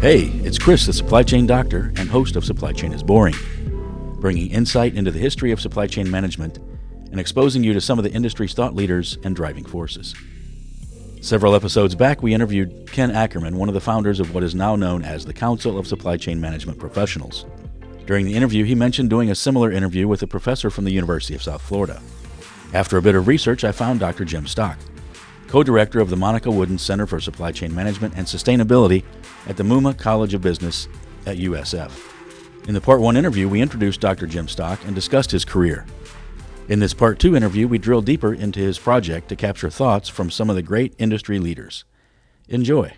Hey, it's Chris, the supply chain doctor and host of Supply Chain is Boring, bringing insight into the history of supply chain management and exposing you to some of the industry's thought leaders and driving forces. Several episodes back, we interviewed Ken Ackerman, one of the founders of what is now known as the Council of Supply Chain Management Professionals. During the interview, he mentioned doing a similar interview with a professor from the University of South Florida. After a bit of research, I found Dr. Jim Stock, co director of the Monica Wooden Center for Supply Chain Management and Sustainability at the Muma College of Business at USF. In the Part 1 interview, we introduced Dr. Jim Stock and discussed his career. In this Part 2 interview, we drill deeper into his project to capture thoughts from some of the great industry leaders. Enjoy.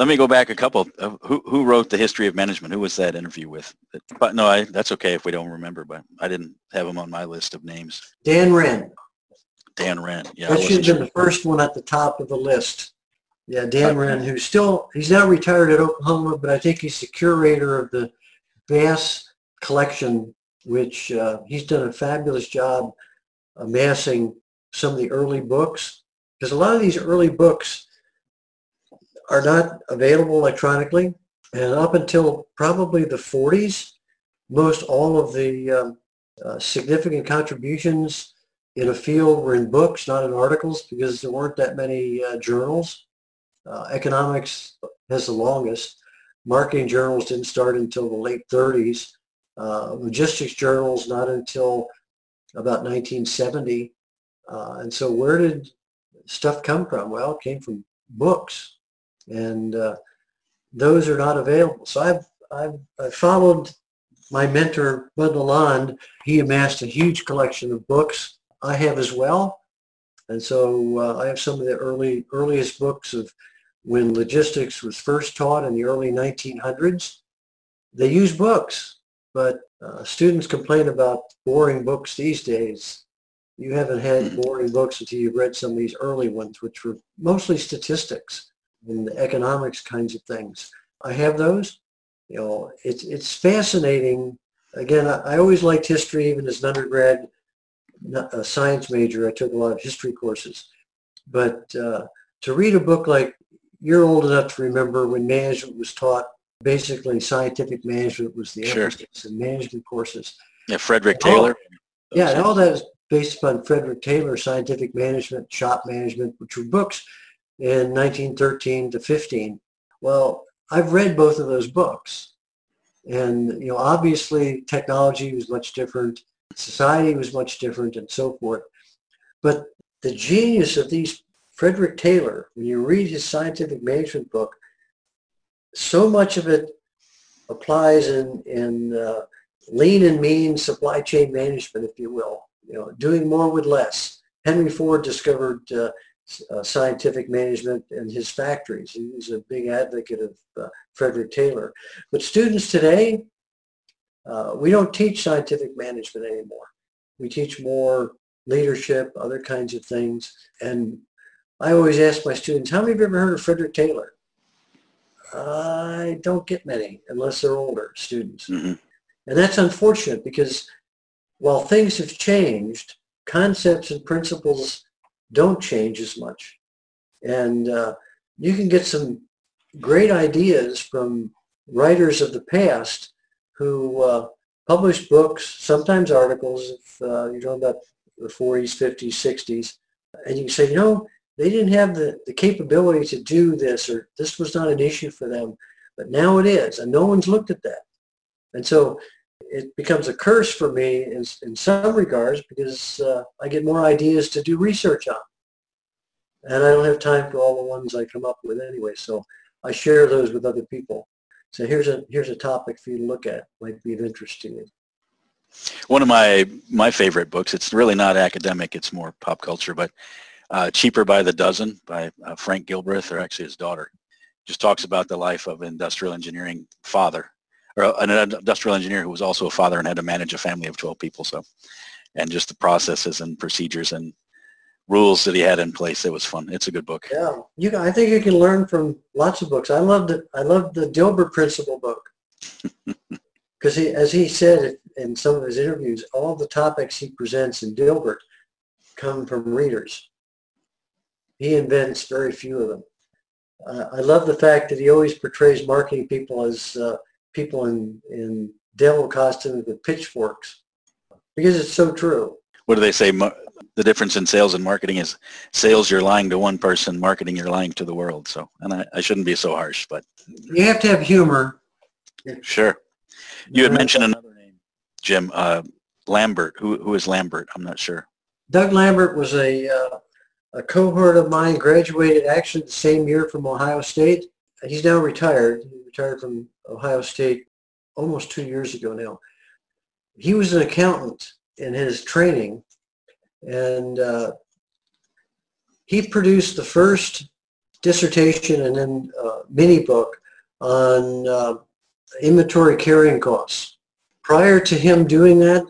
Let me go back a couple. Uh, who, who wrote the history of management? Who was that interview with? But no, I, that's okay if we don't remember. But I didn't have him on my list of names. Dan Wren. Dan Wren. Yeah, that should have been sure. the first one at the top of the list. Yeah, Dan okay. Wren, who's still he's now retired at Oklahoma, but I think he's the curator of the Bass collection which uh, he's done a fabulous job amassing some of the early books because a lot of these early books are not available electronically and up until probably the 40s most all of the um, uh, significant contributions in a field were in books not in articles because there weren't that many uh, journals uh, economics has the longest marketing journals didn't start until the late 30s uh, logistics journals not until about 1970. Uh, and so where did stuff come from? Well, it came from books. And uh, those are not available. So I've, I've, I've followed my mentor, Bud Lalonde. He amassed a huge collection of books. I have as well. And so uh, I have some of the early earliest books of when logistics was first taught in the early 1900s. They use books. But uh, students complain about boring books these days. You haven't had boring books until you've read some of these early ones, which were mostly statistics and the economics kinds of things. I have those. You know, it's it's fascinating. Again, I, I always liked history, even as an undergrad a science major. I took a lot of history courses, but uh, to read a book like you're old enough to remember when management was taught basically scientific management was the sure. emphasis and management courses. Yeah, Frederick Taylor. Yeah, and all that is based upon Frederick Taylor, Scientific Management, Shop Management, which were books in 1913 to 15. Well, I've read both of those books. And, you know, obviously technology was much different, society was much different and so forth. But the genius of these, Frederick Taylor, when you read his scientific management book, so much of it applies in, in uh, lean and mean supply chain management, if you will, you know, doing more with less. Henry Ford discovered uh, uh, scientific management in his factories. He was a big advocate of uh, Frederick Taylor. But students today, uh, we don't teach scientific management anymore. We teach more leadership, other kinds of things. And I always ask my students, how many of you ever heard of Frederick Taylor? I don't get many unless they're older students. Mm-hmm. And that's unfortunate because while things have changed, concepts and principles don't change as much. And uh, you can get some great ideas from writers of the past who uh, published books, sometimes articles, if uh, you're talking about the 40s, 50s, 60s, and you can say, you know, they didn't have the, the capability to do this or this was not an issue for them. But now it is, and no one's looked at that. And so it becomes a curse for me in, in some regards because uh, I get more ideas to do research on. And I don't have time for all the ones I come up with anyway. So I share those with other people. So here's a here's a topic for you to look at. Might be of interest to you. One of my my favorite books. It's really not academic. It's more pop culture, but uh, Cheaper by the Dozen by uh, Frank Gilbreth, or actually his daughter. Just talks about the life of an industrial engineering father, or an industrial engineer who was also a father and had to manage a family of 12 people. So, and just the processes and procedures and rules that he had in place. It was fun. It's a good book. Yeah, you. I think you can learn from lots of books. I loved it. I loved the Dilbert Principle book because he, as he said in some of his interviews, all the topics he presents in Dilbert come from readers he invents very few of them. Uh, I love the fact that he always portrays marketing people as uh, people in, in devil costumes with pitchforks because it's so true. What do they say? The difference in sales and marketing is sales you're lying to one person, marketing you're lying to the world. So, and I, I shouldn't be so harsh, but you have to have humor. Sure. You had mentioned another name, Jim uh, Lambert. Who who is Lambert? I'm not sure. Doug Lambert was a uh, a cohort of mine. Graduated actually the same year from Ohio State. He's now retired. He retired from Ohio State almost two years ago now. He was an accountant in his training, and uh, he produced the first dissertation and then uh, mini book on uh, inventory carrying costs. Prior to him doing that,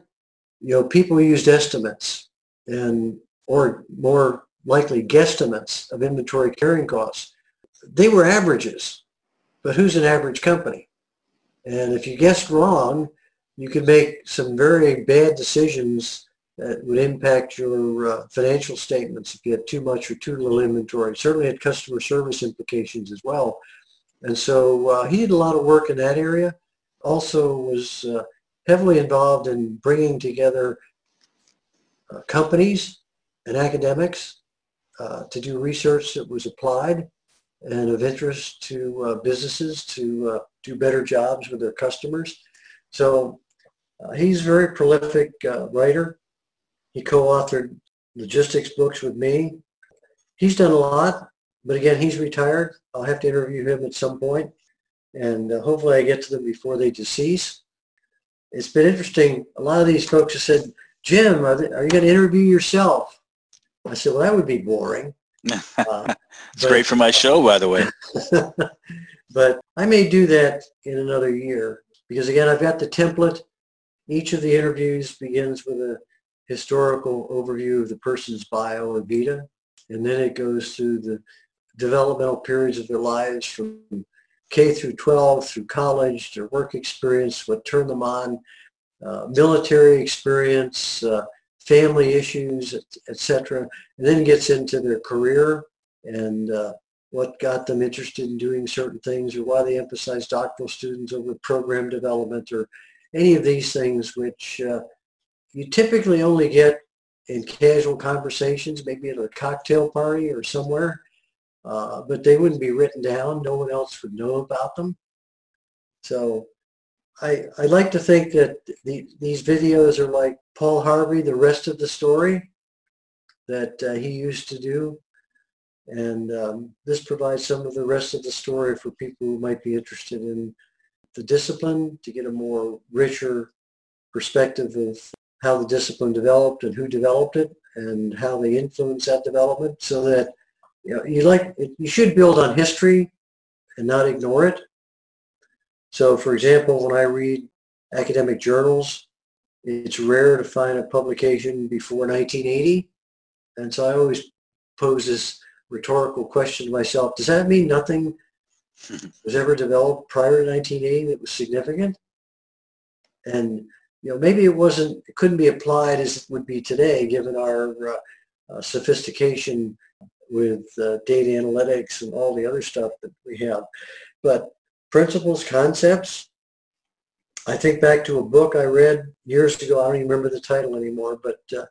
you know, people used estimates and or more likely guesstimates of inventory carrying costs. They were averages, but who's an average company? And if you guessed wrong, you could make some very bad decisions that would impact your uh, financial statements if you had too much or too little inventory. Certainly had customer service implications as well. And so uh, he did a lot of work in that area. Also was uh, heavily involved in bringing together uh, companies and academics uh, to do research that was applied and of interest to uh, businesses to do better jobs with their customers. So he's a very prolific writer. He co-authored logistics books with me. He's done a lot. But again, he's retired. I'll have to interview him at some point, and uh, hopefully I get to them before they decease. It's been interesting. A lot of these folks have said, Jim, are, they, are you going to interview yourself? I said, well, that would be boring. Uh, it's great for my show, by the way. but I may do that in another year because, again, I've got the template. Each of the interviews begins with a historical overview of the person's bio or vita, and then it goes through the developmental periods of their lives from K through 12 through college, their work experience, what turned them on, uh, military experience, uh, family issues, etc. And then gets into their career and uh, what got them interested in doing certain things or why they emphasize doctoral students over program development or any of these things which uh, you typically only get in casual conversations, maybe at a cocktail party or somewhere, uh, but they wouldn't be written down. No one else would know about them. So I, I like to think that the, these videos are like Paul Harvey, the rest of the story that uh, he used to do. And um, this provides some of the rest of the story for people who might be interested in the discipline to get a more richer perspective of how the discipline developed and who developed it and how they influenced that development so that you know you like you should build on history and not ignore it so for example when i read academic journals it's rare to find a publication before 1980 and so i always pose this rhetorical question to myself does that mean nothing was ever developed prior to 1980 that was significant and you know, maybe it wasn't, it couldn't be applied as it would be today, given our uh, uh, sophistication with uh, data analytics and all the other stuff that we have. But principles, concepts, I think back to a book I read years ago. I don't even remember the title anymore, but uh,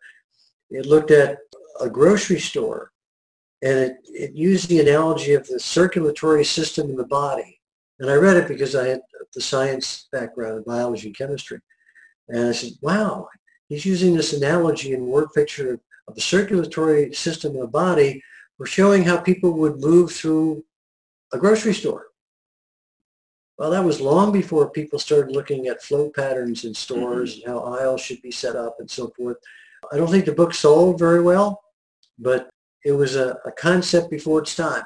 it looked at a grocery store and it, it used the analogy of the circulatory system in the body. And I read it because I had the science background in biology and chemistry. And I said, wow, he's using this analogy and word picture of the circulatory system in the body for showing how people would move through a grocery store. Well, that was long before people started looking at flow patterns in stores mm-hmm. and how aisles should be set up and so forth. I don't think the book sold very well, but it was a, a concept before its time.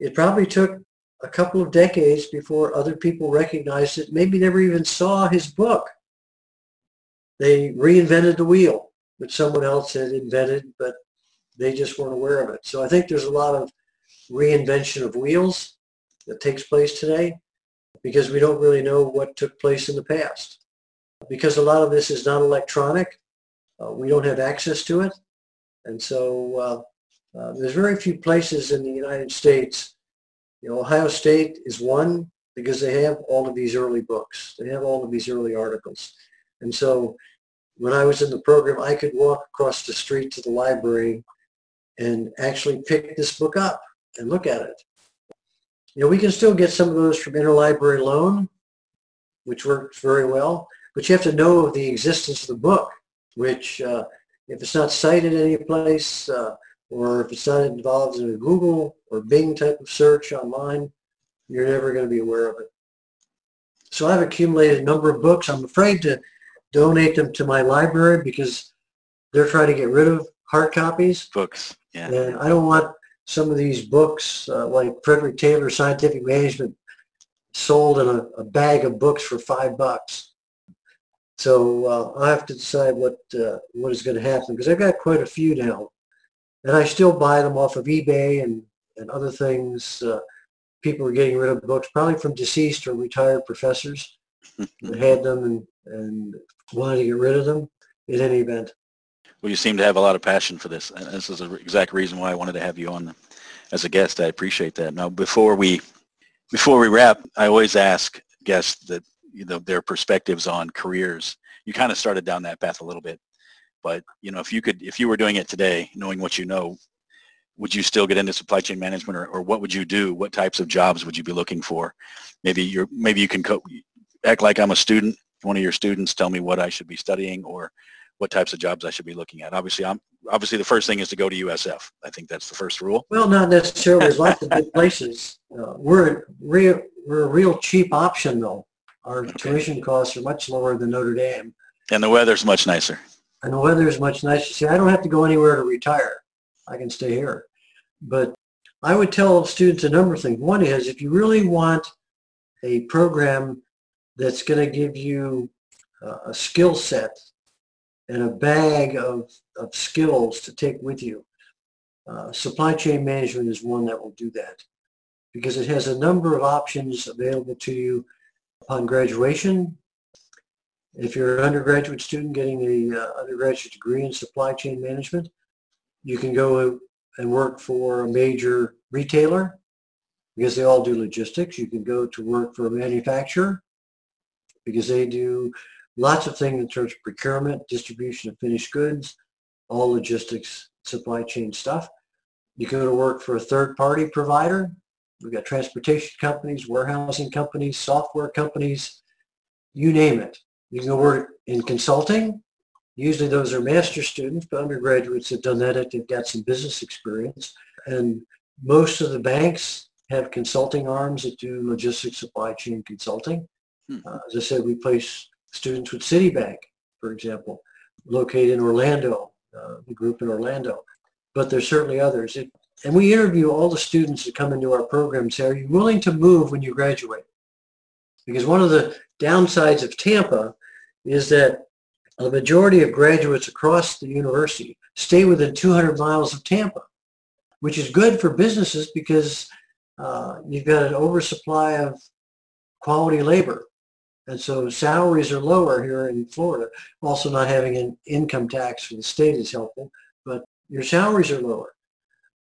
It probably took a couple of decades before other people recognized it, maybe never even saw his book they reinvented the wheel, which someone else had invented, but they just weren't aware of it. So I think there's a lot of reinvention of wheels that takes place today because we don't really know what took place in the past. Because a lot of this is not electronic, uh, we don't have access to it. And so uh, Uh, there's very few places in the United States. You know, Ohio State is one because they have all of these early books. They have all of these early articles. And so when I was in the program, I could walk across the street to the library and actually pick this book up and look at it. You know, we can still get some of those from interlibrary loan, which works very well, but you have to know of the existence of the book, which uh, if it's not cited any place uh, or if it's not involved in a Google or Bing type of search online, you're never going to be aware of it. So I've accumulated a number of books. I'm afraid to donate them to my library because they're trying to get rid of hard copies. Books, yeah. And I don't want some of these books uh, like Frederick Taylor Scientific Management sold in a, a, bag of books for five bucks. So uh, I have to decide what uh, what is going to happen because I've got quite a few now, and I still buy them off of eBay and and other things. Uh, people are getting rid of books, probably from deceased or retired professors that had them and and wanted to get rid of them. In any event. Well, you seem to have a lot of passion for this. And this is the exact reason why I wanted to have you on as a guest. I appreciate that. Now, before we before we wrap, I always ask guests that you know their perspectives on careers. You kind of started down that path a little bit, but you know if you could if you were doing it today, knowing what you know, would you still get into supply chain management, or, or what would you do? What types of jobs would you be looking for? Maybe you're maybe you can co- act like I'm a student. One of your students tell me what I should be studying, or what types of jobs I should be looking at. Obviously, I'm obviously the first thing is to go to USF. I think that's the first rule. Well, not necessarily. There's lots of good places. Uh, we're real we're a real cheap option though. Our okay. tuition costs are much lower than Notre Dame. And the weather's much nicer. And the weather is much nicer. See, I don't have to go anywhere to retire. I can stay here. But I would tell students a number of things. One is if you really want a program that's going to give you uh, a skill set and a bag of, of skills to take with you. Uh, supply chain management is one that will do that because it has a number of options available to you upon graduation. If you're an undergraduate student getting a uh, undergraduate degree in supply chain management, you can go and work for a major retailer because they all do logistics. You can go to work for a manufacturer because they do lots of things in terms of procurement, distribution of finished goods, all logistics, supply chain stuff. You can go to work for a third-party provider. We've got transportation companies, warehousing companies, software companies, you name it. You can go work in consulting. Usually those are master students, but undergraduates have done that. They've got some business experience. And most of the banks have consulting arms that do logistics supply chain consulting. Hmm. Uh, as I said, we place students with Citibank, for example, located in Orlando, uh, the group in Orlando. But there's certainly others. It, and we interview all the students that come into our program and say, are you willing to move when you graduate? Because one of the downsides of Tampa is that the majority of graduates across the university stay within 200 miles of Tampa, which is good for businesses because uh, you've got an oversupply of quality labor. And so salaries are lower here in Florida. Also not having an income tax for the state is helpful, but your salaries are lower.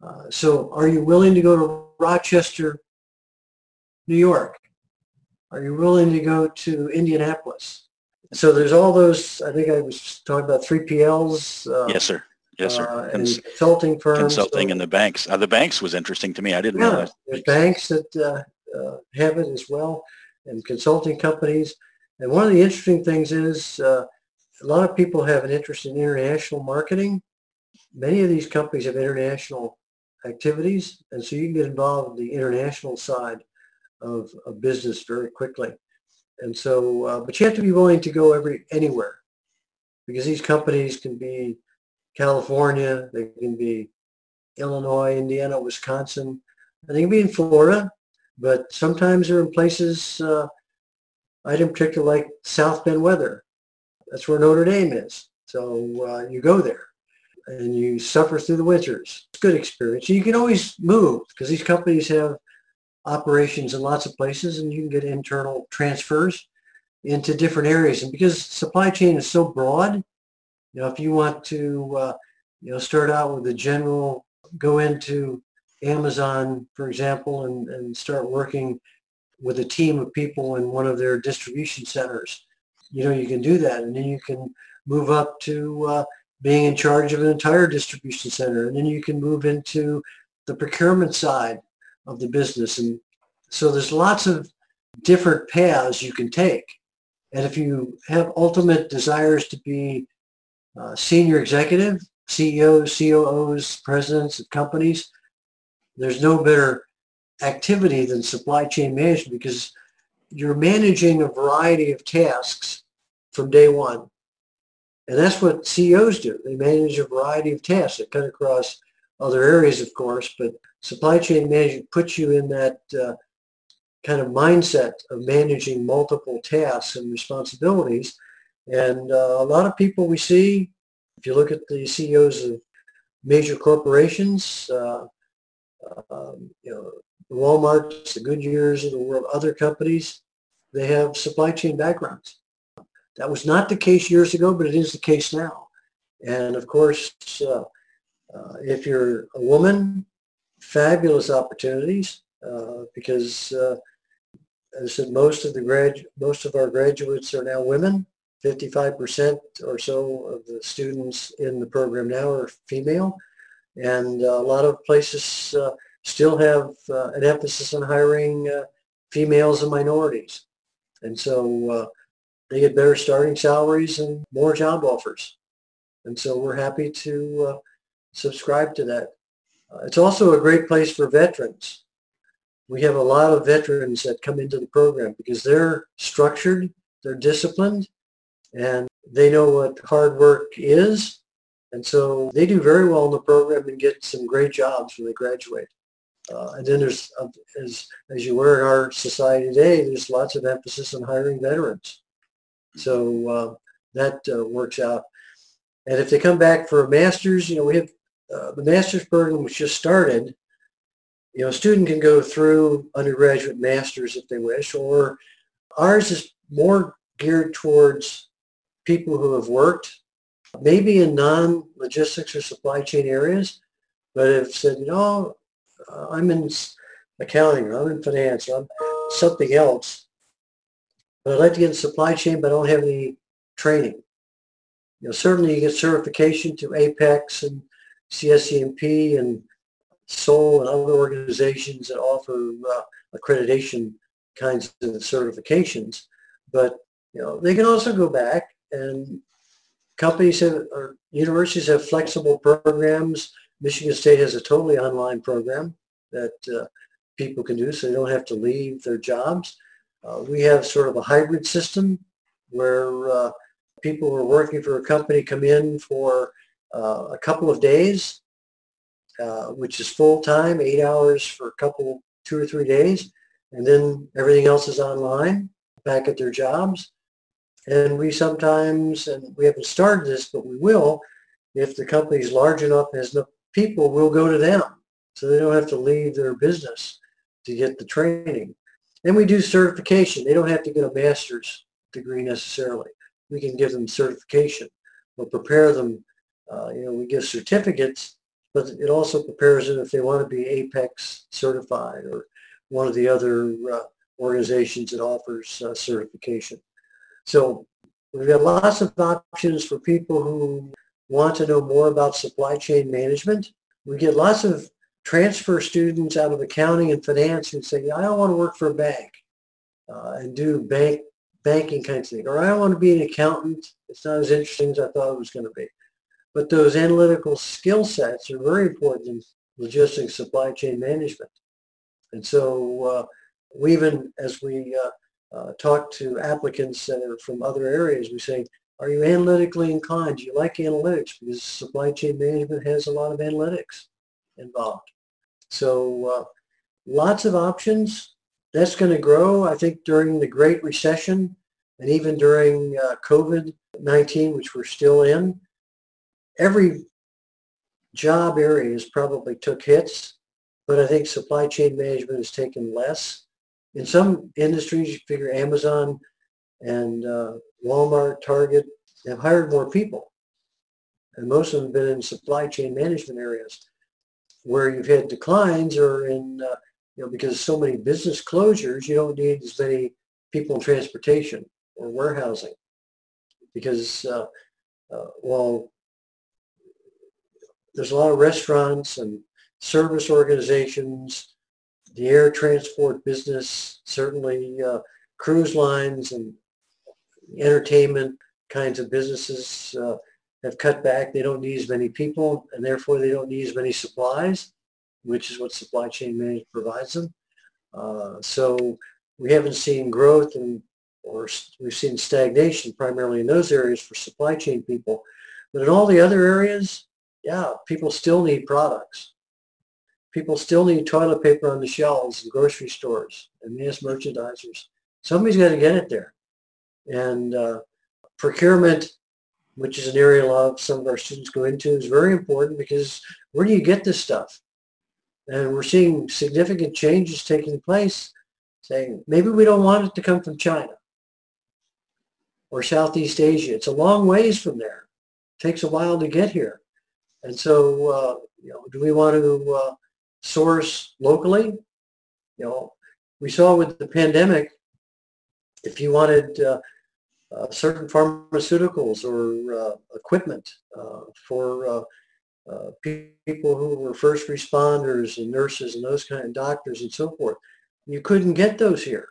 Uh, so are you willing to go to Rochester, New York? Are you willing to go to Indianapolis? So there's all those, I think I was talking about 3PLs. Uh, yes, sir. Yes, sir. Uh, and consulting firms. Consulting so, and the banks. Uh, the banks was interesting to me. I didn't yeah, know that. There's banks that uh, uh, have it as well and consulting companies. And one of the interesting things is uh, a lot of people have an interest in international marketing. Many of these companies have international activities, and so you can get involved in the international side of a business very quickly. And so, uh, but you have to be willing to go every anywhere because these companies can be California, they can be Illinois, Indiana, Wisconsin, and they can be in Florida, but sometimes they're in places, uh, I didn't particularly like South Bend weather. That's where Notre Dame is. So uh, you go there and you suffer through the winters. It's a good experience. You can always move because these companies have operations in lots of places and you can get internal transfers into different areas. And because supply chain is so broad, you know, if you want to, uh, you know, start out with a general go into Amazon, for example, and, and start working with a team of people in one of their distribution centers. You know, you can do that. And then you can move up to uh, being in charge of an entire distribution center. And then you can move into the procurement side of the business. And so there's lots of different paths you can take. And if you have ultimate desires to be uh, senior executive, CEOs, COOs, presidents of companies, there's no better activity than supply chain management because you're managing a variety of tasks from day one. And that's what CEOs do. They manage a variety of tasks that cut across other areas, of course, but supply chain management puts you in that uh, kind of mindset of managing multiple tasks and responsibilities. And uh, a lot of people we see, if you look at the CEOs of major corporations, uh, um, you know, the the Goodyears of the world, other companies, they have supply chain backgrounds. That was not the case years ago, but it is the case now. And of course, uh, uh, if you're a woman, fabulous opportunities uh, because, uh, as I said, most of the grad, most of our graduates are now women. 55% or so of the students in the program now are female. And a lot of places uh, still have uh, an emphasis on hiring uh, females and minorities. And so they get better starting salaries and more job offers. And so we're happy to uh, subscribe to that. Uh, it's also a great place for veterans. We have a lot of veterans that come into the program because they're structured, they're disciplined, and they know what hard work is. And so they do very well in the program and get some great jobs when they graduate. Uh, and then there's, uh, as, as you were in our society today, there's lots of emphasis on hiring veterans. So uh, that uh, works out. And if they come back for a master's, you know, we have uh, the master's program which just started. You know, a student can go through undergraduate masters if they wish, or ours is more geared towards people who have worked, maybe in non-logistics or supply chain areas, but have said, you know, uh, I'm in accounting or I'm in finance or I'm something else. But I'd like to get in supply chain, but I don't have any training. You know, certainly you get certification to APICS and CSCMP and SOL and other organizations that offer uh, accreditation kinds of certifications. But you know, they can also go back and companies have, or universities have flexible programs Michigan State has a totally online program that uh, people can do so they don't have to leave their jobs. Uh, we have sort of a hybrid system where uh, people who are working for a company come in for uh, a couple of days, uh, which is full-time, eight hours for a couple, two or three days, and then everything else is online back at their jobs. And we sometimes, and we haven't started this, but we will, if the company is large enough and has enough people will go to them. So they don't have to leave their business to get the training. And we do certification. They don't have to get a master's degree necessarily. We can give them certification or prepare them. Uh, you know, we give certificates, but it also prepares them if they want to be APICS certified or one of the other uh, organizations that offers uh, certification. So we've got lots of options for people who want to know more about supply chain management. We get lots of transfer students out of accounting and finance who say, I don't want to work for a bank uh, and do bank banking kinds of thing, or I don't want to be an accountant. It's not as interesting as I thought it was going to be. But those analytical skill sets are very important in logistics supply chain management. And so uh, we even, as we uh, uh, talk to applicants are from other areas, we say, are you analytically inclined? Do you like analytics? Because supply chain management has a lot of analytics involved. So uh, lots of options. That's going to grow, I think, during the Great Recession and even during uh, COVID-19, which we're still in. Every job area has probably took hits, but I think supply chain management has taken less. In some industries, you figure Amazon and uh, Walmart, Target have hired more people. And most of them have been in supply chain management areas. where you've had declines are in, uh, you know, because so many business closures, you don't need as many people in transportation or warehousing because, uh, uh, well, there's a lot of restaurants and service organizations, the air transport business, certainly uh, cruise lines and entertainment kinds of businesses uh, have cut back. They don't need as many people, and therefore they don't need as many supplies, which is what supply chain management provides them. Uh, so we haven't seen growth and or we've seen stagnation primarily in those areas for supply chain people. But in all the other areas, yeah, people still need products. People still need toilet paper on the shelves in grocery stores and mass merchandisers. Somebody's got to get it there. And uh, procurement, which is an area a lot of some of our students go into, is very important because where do you get this stuff? And we're seeing significant changes taking place saying maybe we don't want it to come from China or Southeast Asia. It's a long ways from there. It takes a while to get here. And so, uh, you know, do we want to uh, source locally? You know, we saw with the pandemic, if you wanted uh, uh certain pharmaceuticals or uh, equipment uh, for people who were first responders and nurses and those kind of doctors and so forth, you couldn't get those here.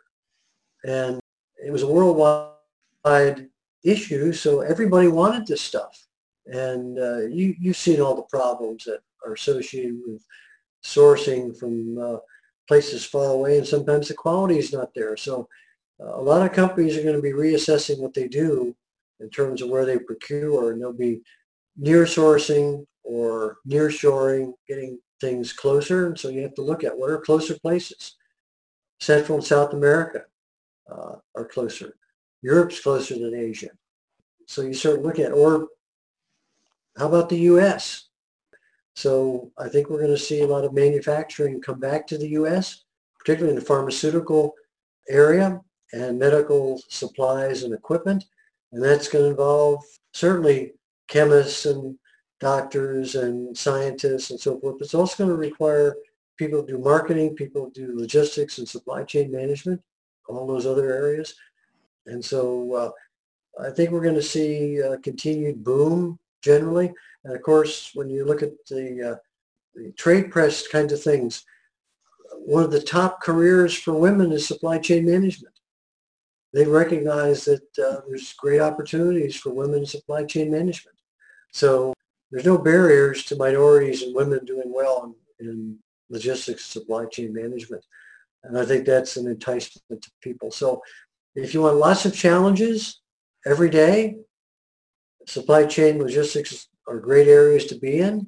And it was a worldwide issue, so everybody wanted this stuff. And uh, you, you've seen all the problems that are associated with sourcing from uh, places far away, and sometimes the quality is not there. So uh, a lot of companies are going to be reassessing what they do in terms of where they procure, and they'll be near sourcing or near shoring, getting things closer. And so you have to look at what are closer places. Central and South America uh, are closer. Europe's closer than Asia. So you start looking at, or how about the U.S.? So I think we're going to see a lot of manufacturing come back to the U.S., particularly in the pharmaceutical area and medical supplies and equipment. And that's going to involve certainly chemists and doctors and scientists and so forth. It's also going to require people to do marketing, people to do logistics and supply chain management, all those other areas. And so uh, I think we're going to see a continued boom generally. And of course, when you look at the, uh, the trade press kinds of things, one of the top careers for women is supply chain management. They recognize that uh, there's great opportunities for women in supply chain management. So there's no barriers to minorities and women doing well in, in logistics supply chain management. And I think that's an enticement to people. So if you want lots of challenges every day, supply chain logistics are great areas to be in.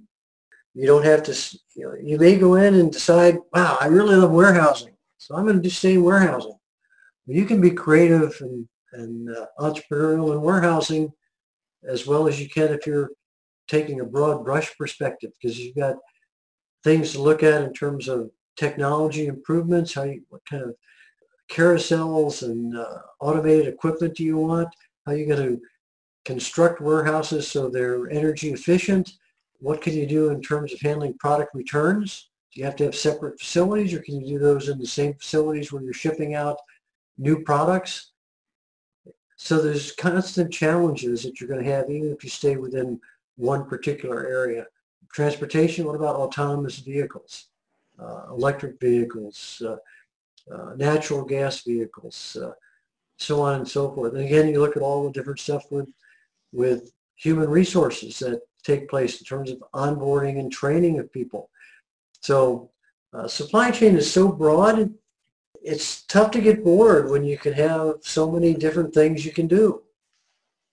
You don't have to, you know, you may go in and decide, wow, I really love warehousing. So I'm going to do stay in warehousing. You can be creative and, and uh, entrepreneurial in warehousing as well as you can if you're taking a broad brush perspective because you've got things to look at in terms of technology improvements, how you, what kind of carousels and uh, automated equipment do you want? How are you going to construct warehouses so they're energy efficient? What can you do in terms of handling product returns? Do you have to have separate facilities or can you do those in the same facilities where you're shipping out new products? So there's constant challenges that you're going to have even if you stay within one particular area. Transportation, what about autonomous vehicles, uh, electric vehicles, uh, uh, natural gas vehicles, uh, so on and so forth. And again, you look at all the different stuff with with human resources that take place in terms of onboarding and training of people. So uh, supply chain is so broad, it's tough to get bored when you can have so many different things you can do.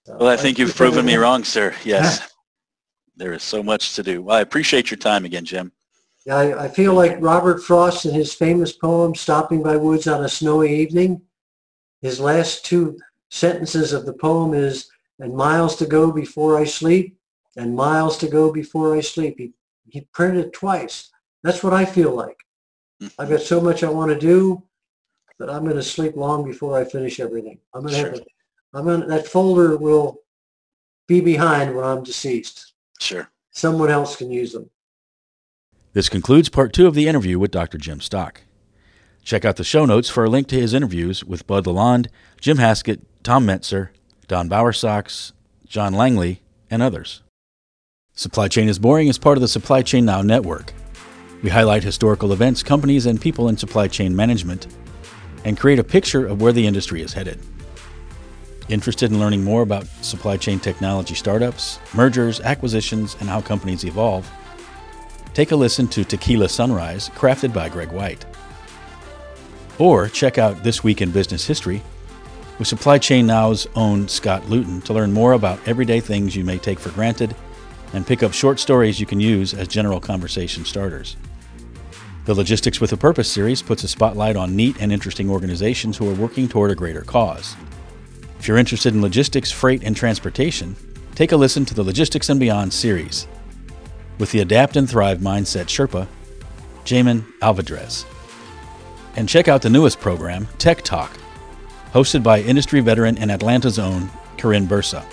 Uh, well, I think you've proven me wrong, sir. Yes. there is so much to do. Well, I appreciate your time again, Jim. Yeah, I, I feel like Robert Frost in his famous poem, Stopping by Woods on a Snowy Evening, his last two sentences of the poem is, and miles to go before I sleep, and miles to go before I sleep. He, he printed it twice. That's what I feel like. Mm-hmm. I've got so much I want to do that I'm going to sleep long before I finish everything. I'm going to sure. have a, I'm going to, that folder will be behind when I'm deceased. Sure. Someone else can use them. This concludes part two of the interview with Dr. Jim Stock. Check out the show notes for a link to his interviews with Bud Lalonde, Jim Heskett, Tom Metzer, Don Bowersox, John Langley, and others. Supply Chain is Boring is part of the Supply Chain Now network. We highlight historical events, companies, and people in supply chain management and create a picture of where the industry is headed. Interested in learning more about supply chain technology startups, mergers, acquisitions, and how companies evolve? Take a listen to Tequila Sunrise, crafted by Greg White. Or check out This Week in Business History with Supply Chain Now's own Scott Luton to learn more about everyday things you may take for granted and pick up short stories you can use as general conversation starters. The Logistics with a Purpose series puts a spotlight on neat and interesting organizations who are working toward a greater cause. If you're interested in logistics, freight, and transportation, take a listen to the Logistics and Beyond series with the Adapt and Thrive Mindset Sherpa, Jamin Alvadrez. And check out the newest program, Tech Talk, hosted by industry veteran and Atlanta's own Corinne Bursa.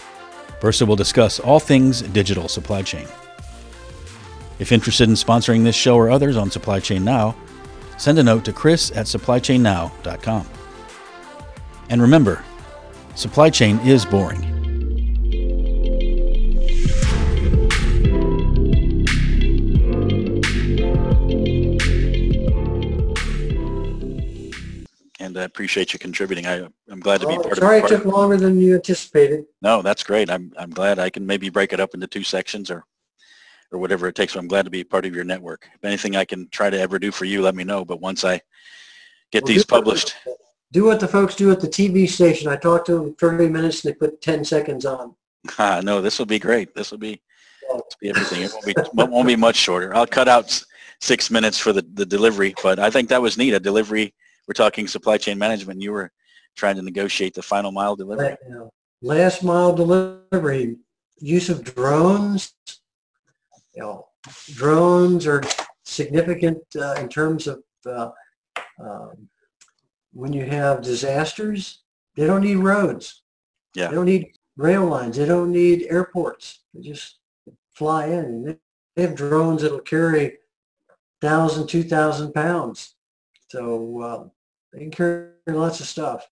Bursa will discuss all things digital supply chain. If interested in sponsoring this show or others on Supply Chain Now, send a note to chris at supplychainnow.com. And remember, supply chain is boring. And I appreciate you contributing. I, I'm glad to be Oh, part Sorry of it Sorry it took longer than you anticipated. No, that's great. I'm, I'm glad I can maybe break it up into two sections or, or whatever it takes. So I'm glad to be part of your network. If anything I can try to ever do for you, let me know. But once I get Well, these do what- published, Do what the folks do at the TV station. I talked to them 30 minutes and they put 10 seconds on. ah, no, this will be great. This will be, this will be everything. It won't be, won't be much shorter. I'll cut out six minutes for the, the delivery, but I think that was neat. A delivery, we're talking supply chain management. You were trying to negotiate the final mile delivery. Last mile delivery, use of drones. You know, drones are significant uh, in terms of uh, um, when you have disasters. They don't need roads. Yeah. They don't need rail lines. They don't need airports. They just fly in. And they- they have drones that'll carry 1,000, 2,000 pounds. So uh, they can carry lots of stuff.